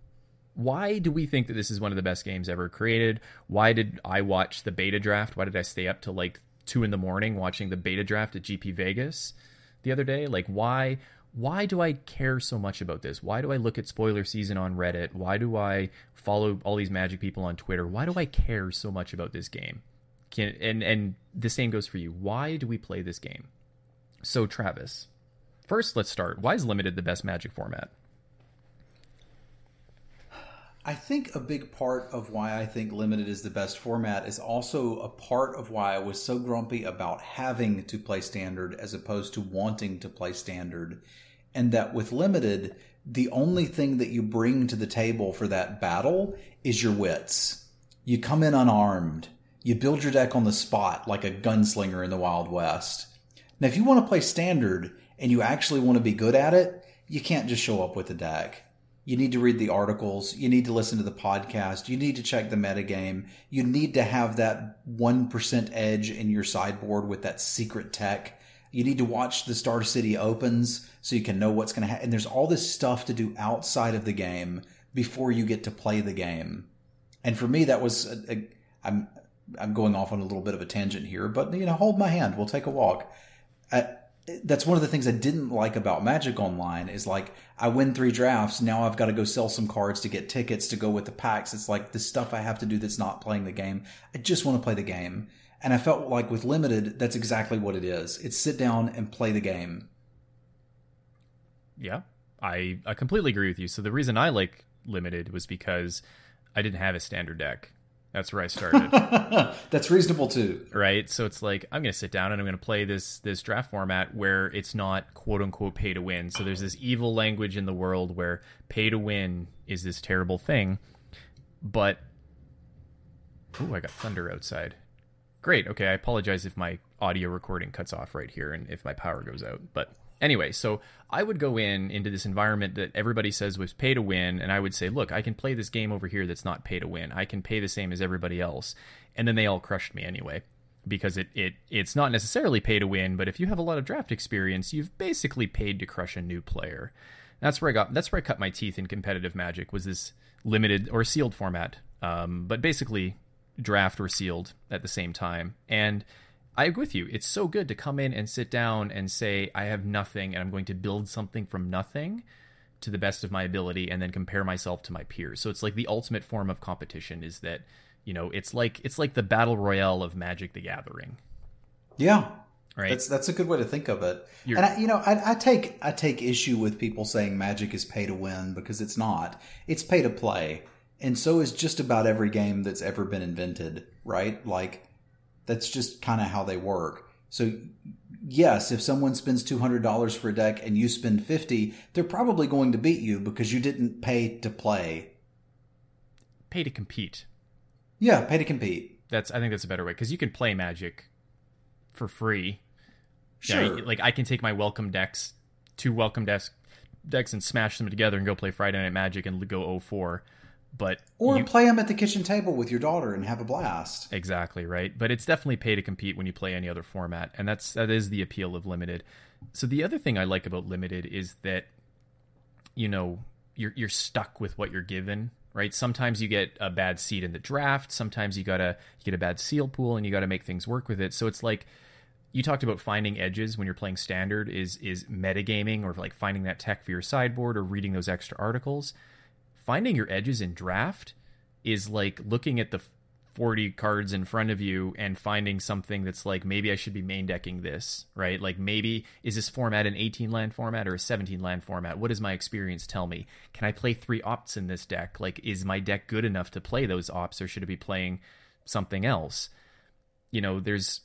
Why do we think that this is one of the best games ever created? Why did I watch the beta draft? Why did I stay up till like two in the morning watching the beta draft at GP Vegas the other day. Like, why? Why do I care so much about this? Why do I look at spoiler season on Reddit? Why do I follow all these Magic people on Twitter? Why do I care so much about this game? Can, and and the same goes for you. Why do we play this game? So Travis, first let's start. Why is limited the best Magic format? I think a big part of why I think limited is the best format is also a part of why I was so grumpy about having to play standard as opposed to wanting to play standard. And that with limited, the only thing that you bring to the table for that battle is your wits. You come in unarmed. You build your deck on the spot like a gunslinger in the Wild West. Now, if you want to play standard and you actually want to be good at it, you can't just show up with a deck you need to read the articles. You need to listen to the podcast. You need to check the metagame. You need to have that 1% edge in your sideboard with that secret tech. You need to watch the Star City Opens so you can know what's going to happen. And there's all this stuff to do outside of the game before you get to play the game. And for me, that was, a, a, I'm, I'm going off on a little bit of a tangent here, but you know, hold my hand. We'll take a walk. I, that's one of the things I didn't like about Magic Online is like I win three drafts, now I've got to go sell some cards to get tickets to go with the packs. It's like the stuff I have to do that's not playing the game. I just want to play the game. And I felt like with limited, that's exactly what it is. It's sit down and play the game. Yeah, I I completely agree with you. So the reason I like limited was because I didn't have a standard deck. That's where I started. [LAUGHS] that's reasonable too. Right? So it's like I'm going to sit down and I'm going to play this this draft format where it's not quote unquote pay to win. So there's this evil language in the world where pay to win is this terrible thing. But Oh, I got thunder outside. Great. Okay, I apologize if my audio recording cuts off right here and if my power goes out. But anyway, so I would go in into this environment that everybody says was pay to win, and I would say, look, I can play this game over here that's not pay to win. I can pay the same as everybody else, and then they all crushed me anyway because it, it it's not necessarily pay to win, but if you have a lot of draft experience, you've basically paid to crush a new player. That's where I got that's where I cut my teeth in competitive Magic was this limited or sealed format, um, but basically draft or sealed at the same time. And I agree with you. It's so good to come in and sit down and say, I have nothing and I'm going to build something from nothing to the best of my ability and then compare myself to my peers. So it's like the ultimate form of competition is that, you know, it's like it's like the battle royale of Magic the Gathering. Yeah. Right. That's that's a good way to think of it. You're, and I, you know, I, I take I take issue with people saying Magic is pay to win because it's not. It's pay to play and so is just about every game that's ever been invented, right? Like that's just kind of how they work. So yes, if someone spends $200 for a deck and you spend 50, they're probably going to beat you because you didn't pay to play. Pay to compete. Yeah, pay to compete. That's I think that's a better way cuz you can play Magic for free. Sure. Yeah, like I can take my welcome decks, two welcome decks decks and smash them together and go play Friday Night Magic and go 04 but or you, play them at the kitchen table with your daughter and have a blast. Exactly right, but it's definitely pay to compete when you play any other format, and that's that is the appeal of limited. So the other thing I like about limited is that you know you're you're stuck with what you're given. Right. Sometimes you get a bad seed in the draft. Sometimes you gotta you get a bad seal pool, and you got to make things work with it. So it's like you talked about finding edges when you're playing standard is is metagaming or like finding that tech for your sideboard or reading those extra articles finding your edges in draft is like looking at the 40 cards in front of you and finding something that's like maybe I should be main decking this, right? Like maybe is this format an 18 land format or a 17 land format? What does my experience tell me? Can I play three Opts in this deck? Like is my deck good enough to play those Opts or should it be playing something else? You know, there's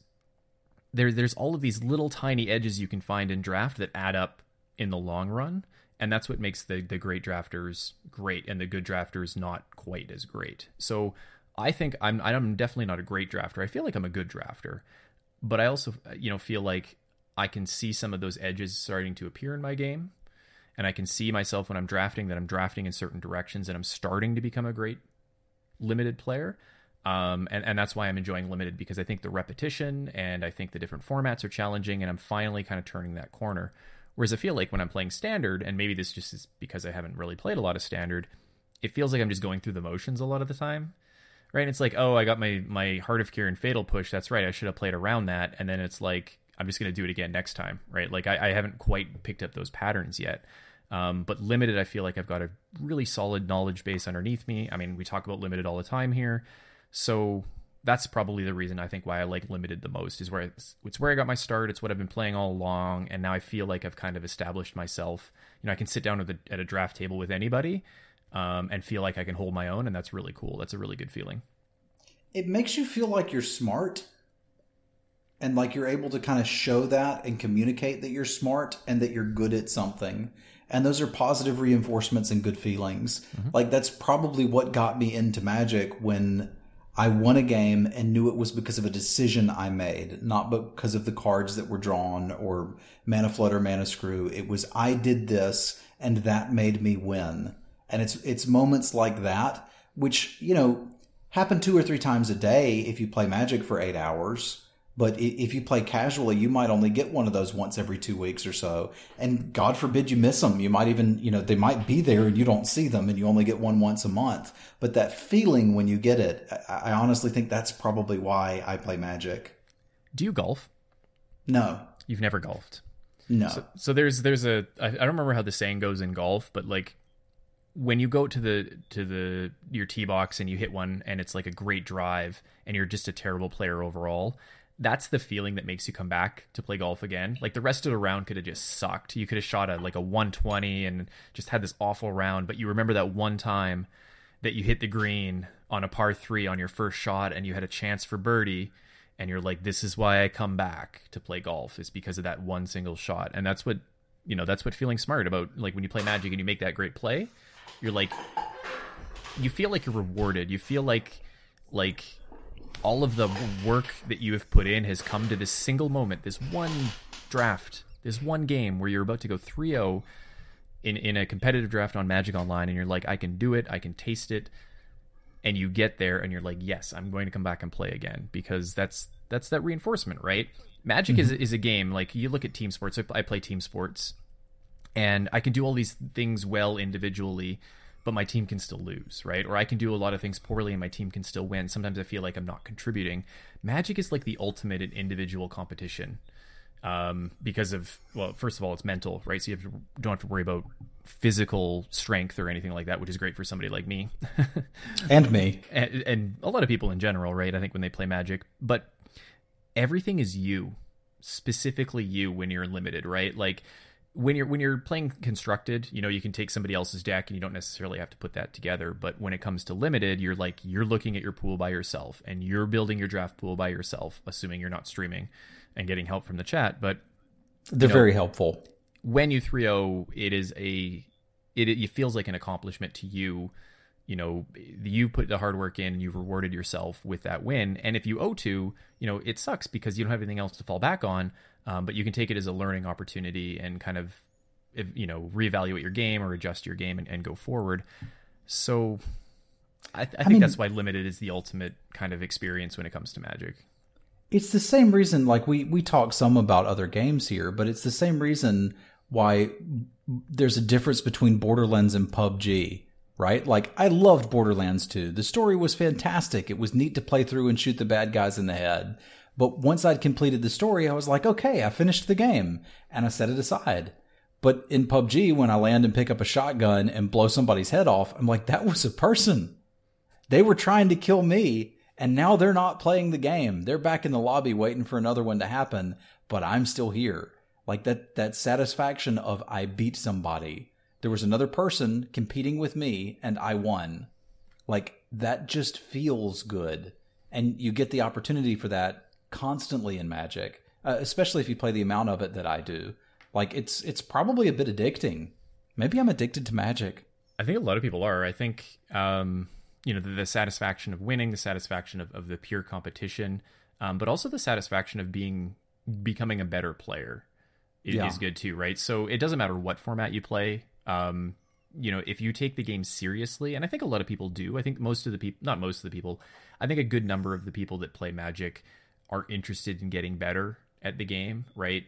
there there's all of these little tiny edges you can find in draft that add up in the long run and that's what makes the the great drafters great and the good drafters not quite as great. So I think I'm I'm definitely not a great drafter. I feel like I'm a good drafter, but I also you know feel like I can see some of those edges starting to appear in my game, and I can see myself when I'm drafting that I'm drafting in certain directions and I'm starting to become a great limited player. Um, and, and that's why I'm enjoying limited because I think the repetition and I think the different formats are challenging, and I'm finally kind of turning that corner. Whereas I feel like when I'm playing standard, and maybe this just is because I haven't really played a lot of standard, it feels like I'm just going through the motions a lot of the time. Right? And it's like, oh, I got my my Heart of Kiran and Fatal push. That's right. I should have played around that. And then it's like, I'm just going to do it again next time. Right? Like I, I haven't quite picked up those patterns yet. Um, but limited, I feel like I've got a really solid knowledge base underneath me. I mean, we talk about limited all the time here. So that's probably the reason I think why I like limited the most is where it's, it's, where I got my start. It's what I've been playing all along, and now I feel like I've kind of established myself. You know, I can sit down at, the, at a draft table with anybody um, and feel like I can hold my own, and that's really cool. That's a really good feeling. It makes you feel like you're smart, and like you're able to kind of show that and communicate that you're smart and that you're good at something. And those are positive reinforcements and good feelings. Mm-hmm. Like that's probably what got me into Magic when I won a game and knew it was because of a decision I made, not because of the cards that were drawn or mana flood or mana screw. It was I did this and that made me win. And it's it's moments like that which, you know, happen two or three times a day if you play Magic for 8 hours. But if you play casually, you might only get one of those once every two weeks or so. And God forbid you miss them. You might even, you know, they might be there and you don't see them and you only get one once a month. But that feeling when you get it, I honestly think that's probably why I play Magic. Do you golf? No. You've never golfed? No. So, so there's, there's a, I don't remember how the saying goes in golf, but like when you go to the to the your tee box and you hit one and it's like a great drive and you're just a terrible player overall that's the feeling that makes you come back to play golf again. Like the rest of the round could have just sucked. You could have shot a like a 120 and just had this awful round but you remember that one time that you hit the green on a par 3 on your first shot and you had a chance for birdie and you're like this is why I come back to play golf is because of that one single shot. And that's what you know that's what feeling smart about like when you play magic and you make that great play you're like you feel like you're rewarded. You feel like like all of the work that you have put in has come to this single moment this one draft this one game where you're about to go 3-0 in in a competitive draft on magic online and you're like i can do it. I can taste it. And you get there and you're like yes i'm going to come back and play again. Because that's that's that reinforcement right? Magic mm-hmm. is, is a game like you look at team sports i play team sports and I can do all these things well individually, but my team can still lose, right? Or I can do a lot of things poorly and my team can still win. Sometimes I feel like I'm not contributing. Magic is like the ultimate in individual competition. Um, because of well, first of all, it's mental, right? So you have to, don't have to worry about physical strength or anything like that, which is great for somebody like me, [LAUGHS] and me, and, and a lot of people in general, right? I think when they play Magic, but everything is you, specifically you when you're limited, right? Like when you're when you're playing constructed, you know, you can take somebody else's deck and you don't necessarily have to put that together. But when it comes to limited, you're like you're looking at your pool by yourself and you're building your draft pool by yourself, assuming you're not streaming and getting help from the chat. But they're know, very helpful. When you 3-0, it is a it it feels like an accomplishment to you. You know, you put the hard work in, you've rewarded yourself with that win. And if you oh owe to, you know, it sucks because you don't have anything else to fall back on um, but you can take it as a learning opportunity and kind of you know reevaluate your game or adjust your game and, and go forward. So i, I think I mean, that's why limited is the ultimate kind of experience when it comes to magic. It's the same reason like we we talk some about other games here but it's the same reason why there's a difference between borderlands and pubg right? Like i loved borderlands 2 the story was fantastic. It was neat to play through and shoot the bad guys in the head but once I'd completed the story, I was like, okay, I finished the game and I set it aside. But in PUBG, when I land and pick up a shotgun and blow somebody's head off, I'm like, that was a person. They were trying to kill me and now they're not playing the game. They're back in the lobby waiting for another one to happen, but I'm still here. Like that, that satisfaction of I beat somebody. There was another person competing with me and I won. Like that just feels good. And you get the opportunity for that constantly in Magic, uh, especially if you play the amount of it that I do. Like it's it's probably a bit addicting. Maybe I'm addicted to Magic. I think a lot of people are. I think um, you know the, the, satisfaction of winning, the satisfaction of, of the pure competition, um, but also the satisfaction of being becoming a better player is, yeah. is, good too, right? So it doesn't matter what format you play. Um, you know, if you take the game seriously, and I think a lot of people do. I think most of the people, not most of the people, I think a good number of the people that play Magic are interested in getting better at the game, right?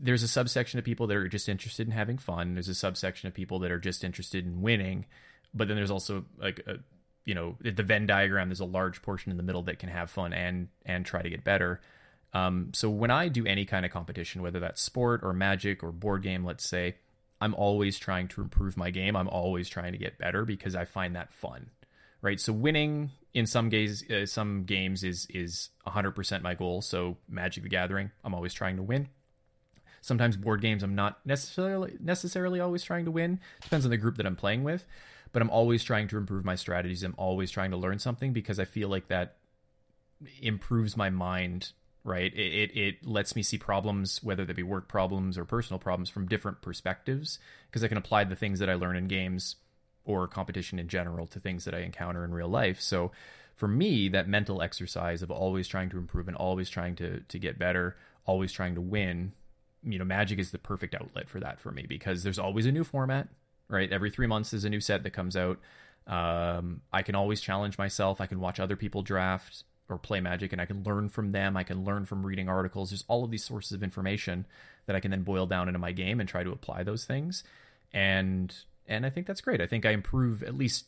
There's a subsection of people that are just interested in having fun. There's a subsection of people that are just interested in winning. But then there's also like a, you know, the Venn diagram. There's a large portion in the middle that can have fun and and try to get better. Um, so when I do any kind of competition, whether that's sport or magic or board game, let's say, I'm always trying to improve my game. I'm always trying to get better because I find that fun, right? So winning in some games, uh, some games is is 100% my goal. So Magic the Gathering, I'm always trying to win. Sometimes board games, I'm not necessarily necessarily always trying to win. Depends on the group that I'm playing with, but I'm always trying to improve my strategies. I'm always trying to learn something because I feel like that improves my mind. Right, it, it, it lets me see problems, whether they be work problems or personal problems, from different perspectives because I can apply the things that I learn in games or competition in general to things that I encounter in real life. So for me, that mental exercise of always trying to improve and always trying to to get better, always trying to win, you know, Magic is the perfect outlet for that for me because there's always a new format, right? Every three months there's a new set that comes out. Um, I can always challenge myself. I can watch other people draft or play Magic, and I can learn from them. I can learn from reading articles. There's all of these sources of information that I can then boil down into my game and try to apply those things. And and I think that's great. I think I improve at least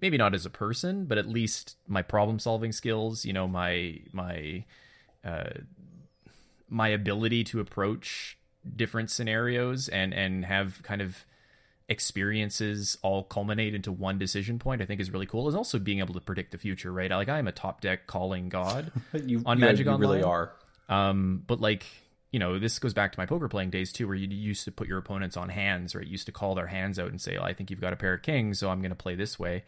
maybe not as a person, but at least my problem solving skills, you know, my my uh, my ability to approach different scenarios and and have kind of experiences all culminate into one decision point, I think is really cool. Is also being able to predict the future, right? Like I am a top deck calling god [LAUGHS] you, on you, Magic you Online. really are. Um, but like you know, this goes back to my poker playing days too, where you used to put your opponents on hands, right? You used to call their hands out and say, oh, "I think you've got a pair of kings, so I'm going to play this way."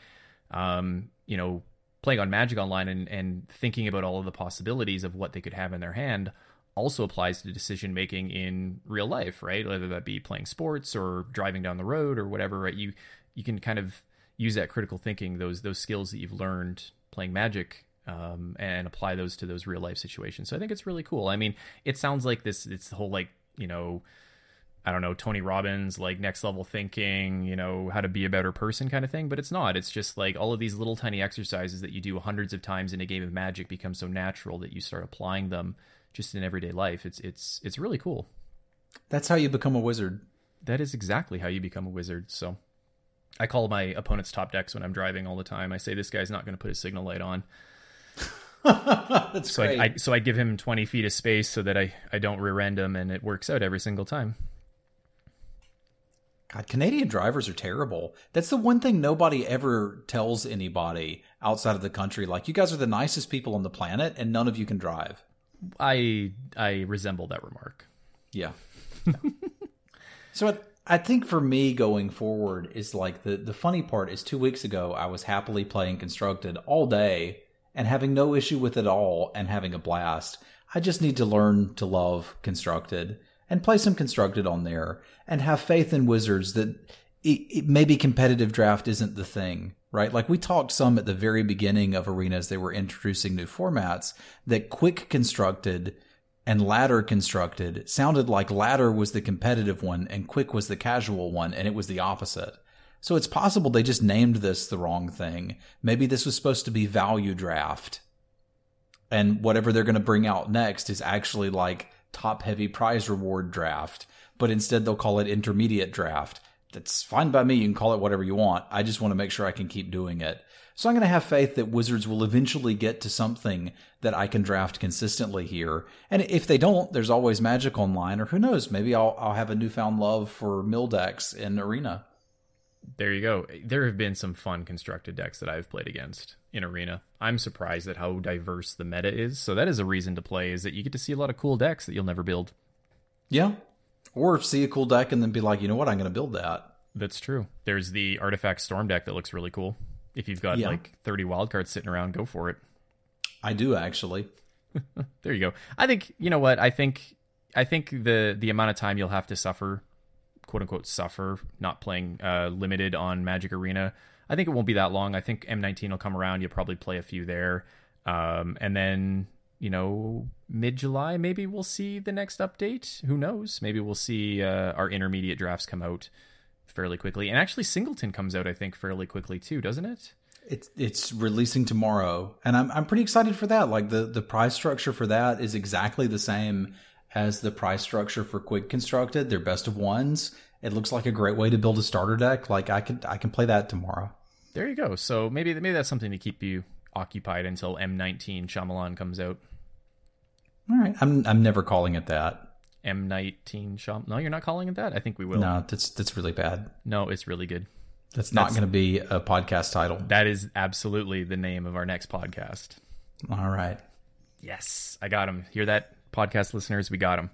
Um, you know, playing on Magic Online and, and thinking about all of the possibilities of what they could have in their hand also applies to decision making in real life, right? Whether that be playing sports or driving down the road or whatever, right? You you can kind of use that critical thinking, those those skills that you've learned playing Magic, um, and apply those to those real life situations. So I think it's really cool. I mean, it sounds like this. It's the whole like you know. I don't know, Tony Robbins, like next level thinking, you know, how to be a better person kind of thing, but it's not. It's just like all of these little tiny exercises that you do hundreds of times in a game of magic become so natural that you start applying them just in everyday life. It's it's it's really cool. That's how you become a wizard. That is exactly how you become a wizard. So I call my opponent's top decks when I'm driving all the time. I say this guy's not going to put his signal light on. [LAUGHS] That's So great. I, I so I give him 20 feet of space so that I I don't rear end him, and it works out every single time. God, Canadian drivers are terrible. That's the one thing nobody ever tells anybody outside of the country. Like, you guys are the nicest people on the planet, and none of you can drive. I I resemble that remark. Yeah. [LAUGHS] so I, I think for me going forward is like the the funny part is two weeks ago I was happily playing constructed all day and having no issue with it all and having a blast. I just need to learn to love constructed and play some constructed on there and have faith in wizards that it, it, maybe competitive draft isn't the thing right like we talked some at the very beginning of arenas they were introducing new formats that quick constructed and ladder constructed sounded like ladder was the competitive one and quick was the casual one and it was the opposite so it's possible they just named this the wrong thing. Maybe this was supposed to be value draft. And whatever they're going to bring out next is actually like top heavy prize reward draft but instead they'll call it intermediate draft. That's fine by me. You can call it whatever you want. I just want to make sure i can keep doing it. So i'm going to have faith that wizards will eventually get to something that i can draft consistently here. And if they don't there's always magic online or who knows maybe i'll, I'll have a newfound love for mill decks in arena There you go. There have been some fun constructed decks that I've played against in Arena. I'm surprised at how diverse the meta is. So that is a reason to play is that you get to see a lot of cool decks that you'll never build. yeah or see a cool deck and then be like you know what i'm going to build that That's true. There's the Artifact Storm deck that looks really cool. If you've got Yeah. like 30 wildcards sitting around, go for it. i do actually [LAUGHS] There you go. I think you know what I think. I think the the amount of time you'll have to suffer, quote unquote, suffer not playing uh, limited on Magic Arena. I think it won't be that long. I think M19 will come around. You'll probably play a few there, um, and then you know mid July maybe we'll see the next update. Who knows? Maybe we'll see uh, our intermediate drafts come out fairly quickly. And actually, Singleton comes out I think fairly quickly too, doesn't it? It's it's releasing tomorrow, and I'm I'm pretty excited for that. Like the the price structure for that is exactly the same as the price structure for Quick Constructed. They're best of ones. It looks like a great way to build a starter deck. Like I can I can play that tomorrow. There you go. So maybe maybe that's something to keep you occupied until M19 Shyamalan comes out. All right, I'm I'm never calling it that. M19 Shyam. No, you're not calling it that. I think we will. No, that's that's really bad. No, it's really good. That's not going to be a podcast title. That is absolutely the name of our next podcast. All right. Yes, I got him. Hear that, podcast listeners? We got them.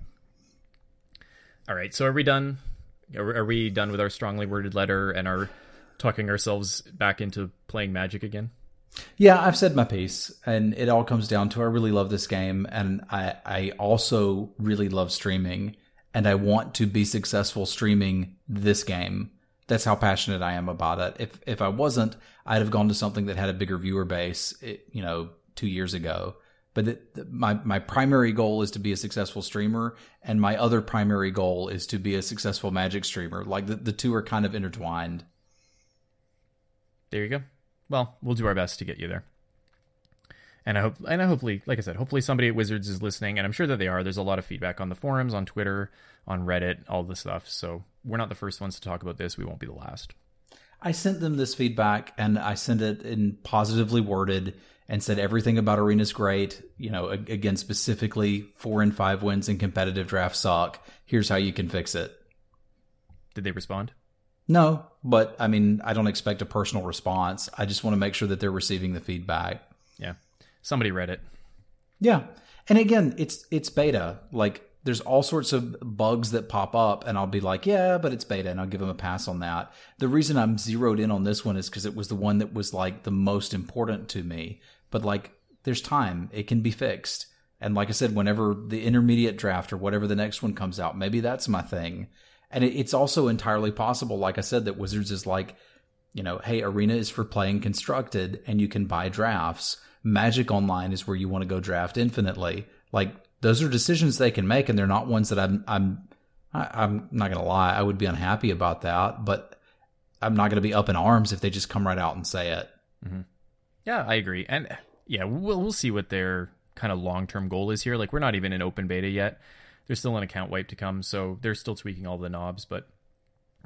All right. So are we done? Are, we done with our strongly worded letter and are talking ourselves back into playing Magic again? Yeah, I've said my piece, and it all comes down to I really love this game, and I I also really love streaming, and I want to be successful streaming this game. That's how passionate I am about it. If if I wasn't, I'd have gone to something that had a bigger viewer base, you know, two years ago. But it, my my primary goal is to be a successful streamer, and my other primary goal is to be a successful Magic streamer. Like the the two are kind of intertwined. There you go. Well, we'll do our best to get you there. And I hope, and I hopefully, like I said, hopefully somebody at Wizards is listening, and I'm sure that they are. There's a lot of feedback on the forums, on Twitter, on Reddit, all the stuff. So we're not the first ones to talk about this. We won't be the last. I sent them this feedback and I sent it in positively worded and said everything about Arena's great. You know, again, specifically four and five wins in competitive draft sock Here's how you can fix it. Did they respond? No, but I mean, I don't expect a personal response. I just want to make sure that they're receiving the feedback. Yeah. Somebody read it. Yeah. And again, it's it's beta. Like there's all sorts of bugs that pop up and I'll be like, yeah, but it's beta and I'll give them a pass on that. The reason I'm zeroed in on this one is because it was the one that was like the most important to me. But like there's time. It can be fixed. And like I said, whenever the intermediate draft or whatever the next one comes out, maybe that's my thing. And it, it's also entirely possible, like I said, that Wizards is like, you know, hey, Arena is for playing constructed and you can buy drafts. Magic Online is where you want to go draft infinitely. Like those are decisions they can make, and they're not ones that I'm I'm I, I'm not gonna lie, I would be unhappy about that, but I'm not gonna be up in arms if they just come right out and say it. Mm-hmm. Yeah, I agree, and yeah, we'll we'll see what their kind of long term goal is here. Like we're not even in open beta yet. There's still an account wipe to come, so they're still tweaking all the knobs, but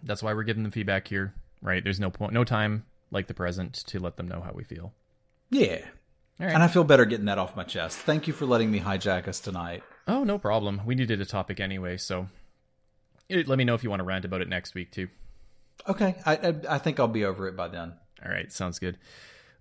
that's why we're giving them feedback here, right? There's no point, no time like the present to let them know how we feel. Yeah, Right. And I feel better getting that off my chest. Thank you for letting me hijack us tonight. Oh, no problem. We needed a topic anyway, so let me know if you want to rant about it next week too. Okay, I I, I think I'll be over it by then. All right, sounds good.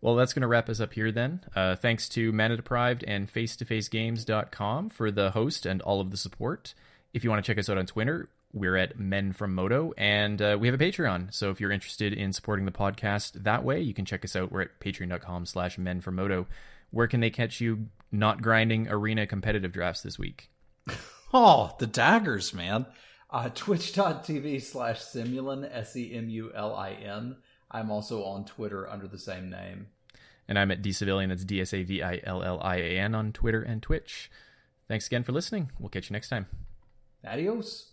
Well, that's going to wrap us up here then. Uh, thanks to Mana Deprived and FaceToFaceGames.com for the host and all of the support. If you want to check us out on Twitter, we're at Men from Moto, and uh, we have a Patreon. So if you're interested in supporting the podcast that way, you can check us out. We're at patreon.com slash Men from Moto. Where can they catch you not grinding arena competitive drafts this week? [LAUGHS] Oh, the daggers, man. Uh, Twitch.tv slash Semulin, S E M U L I N. I'm also on Twitter under the same name. And I'm at DSavillian. that's D S A V I L L I A N on Twitter and Twitch. Thanks again for listening. We'll catch you next time. Adios.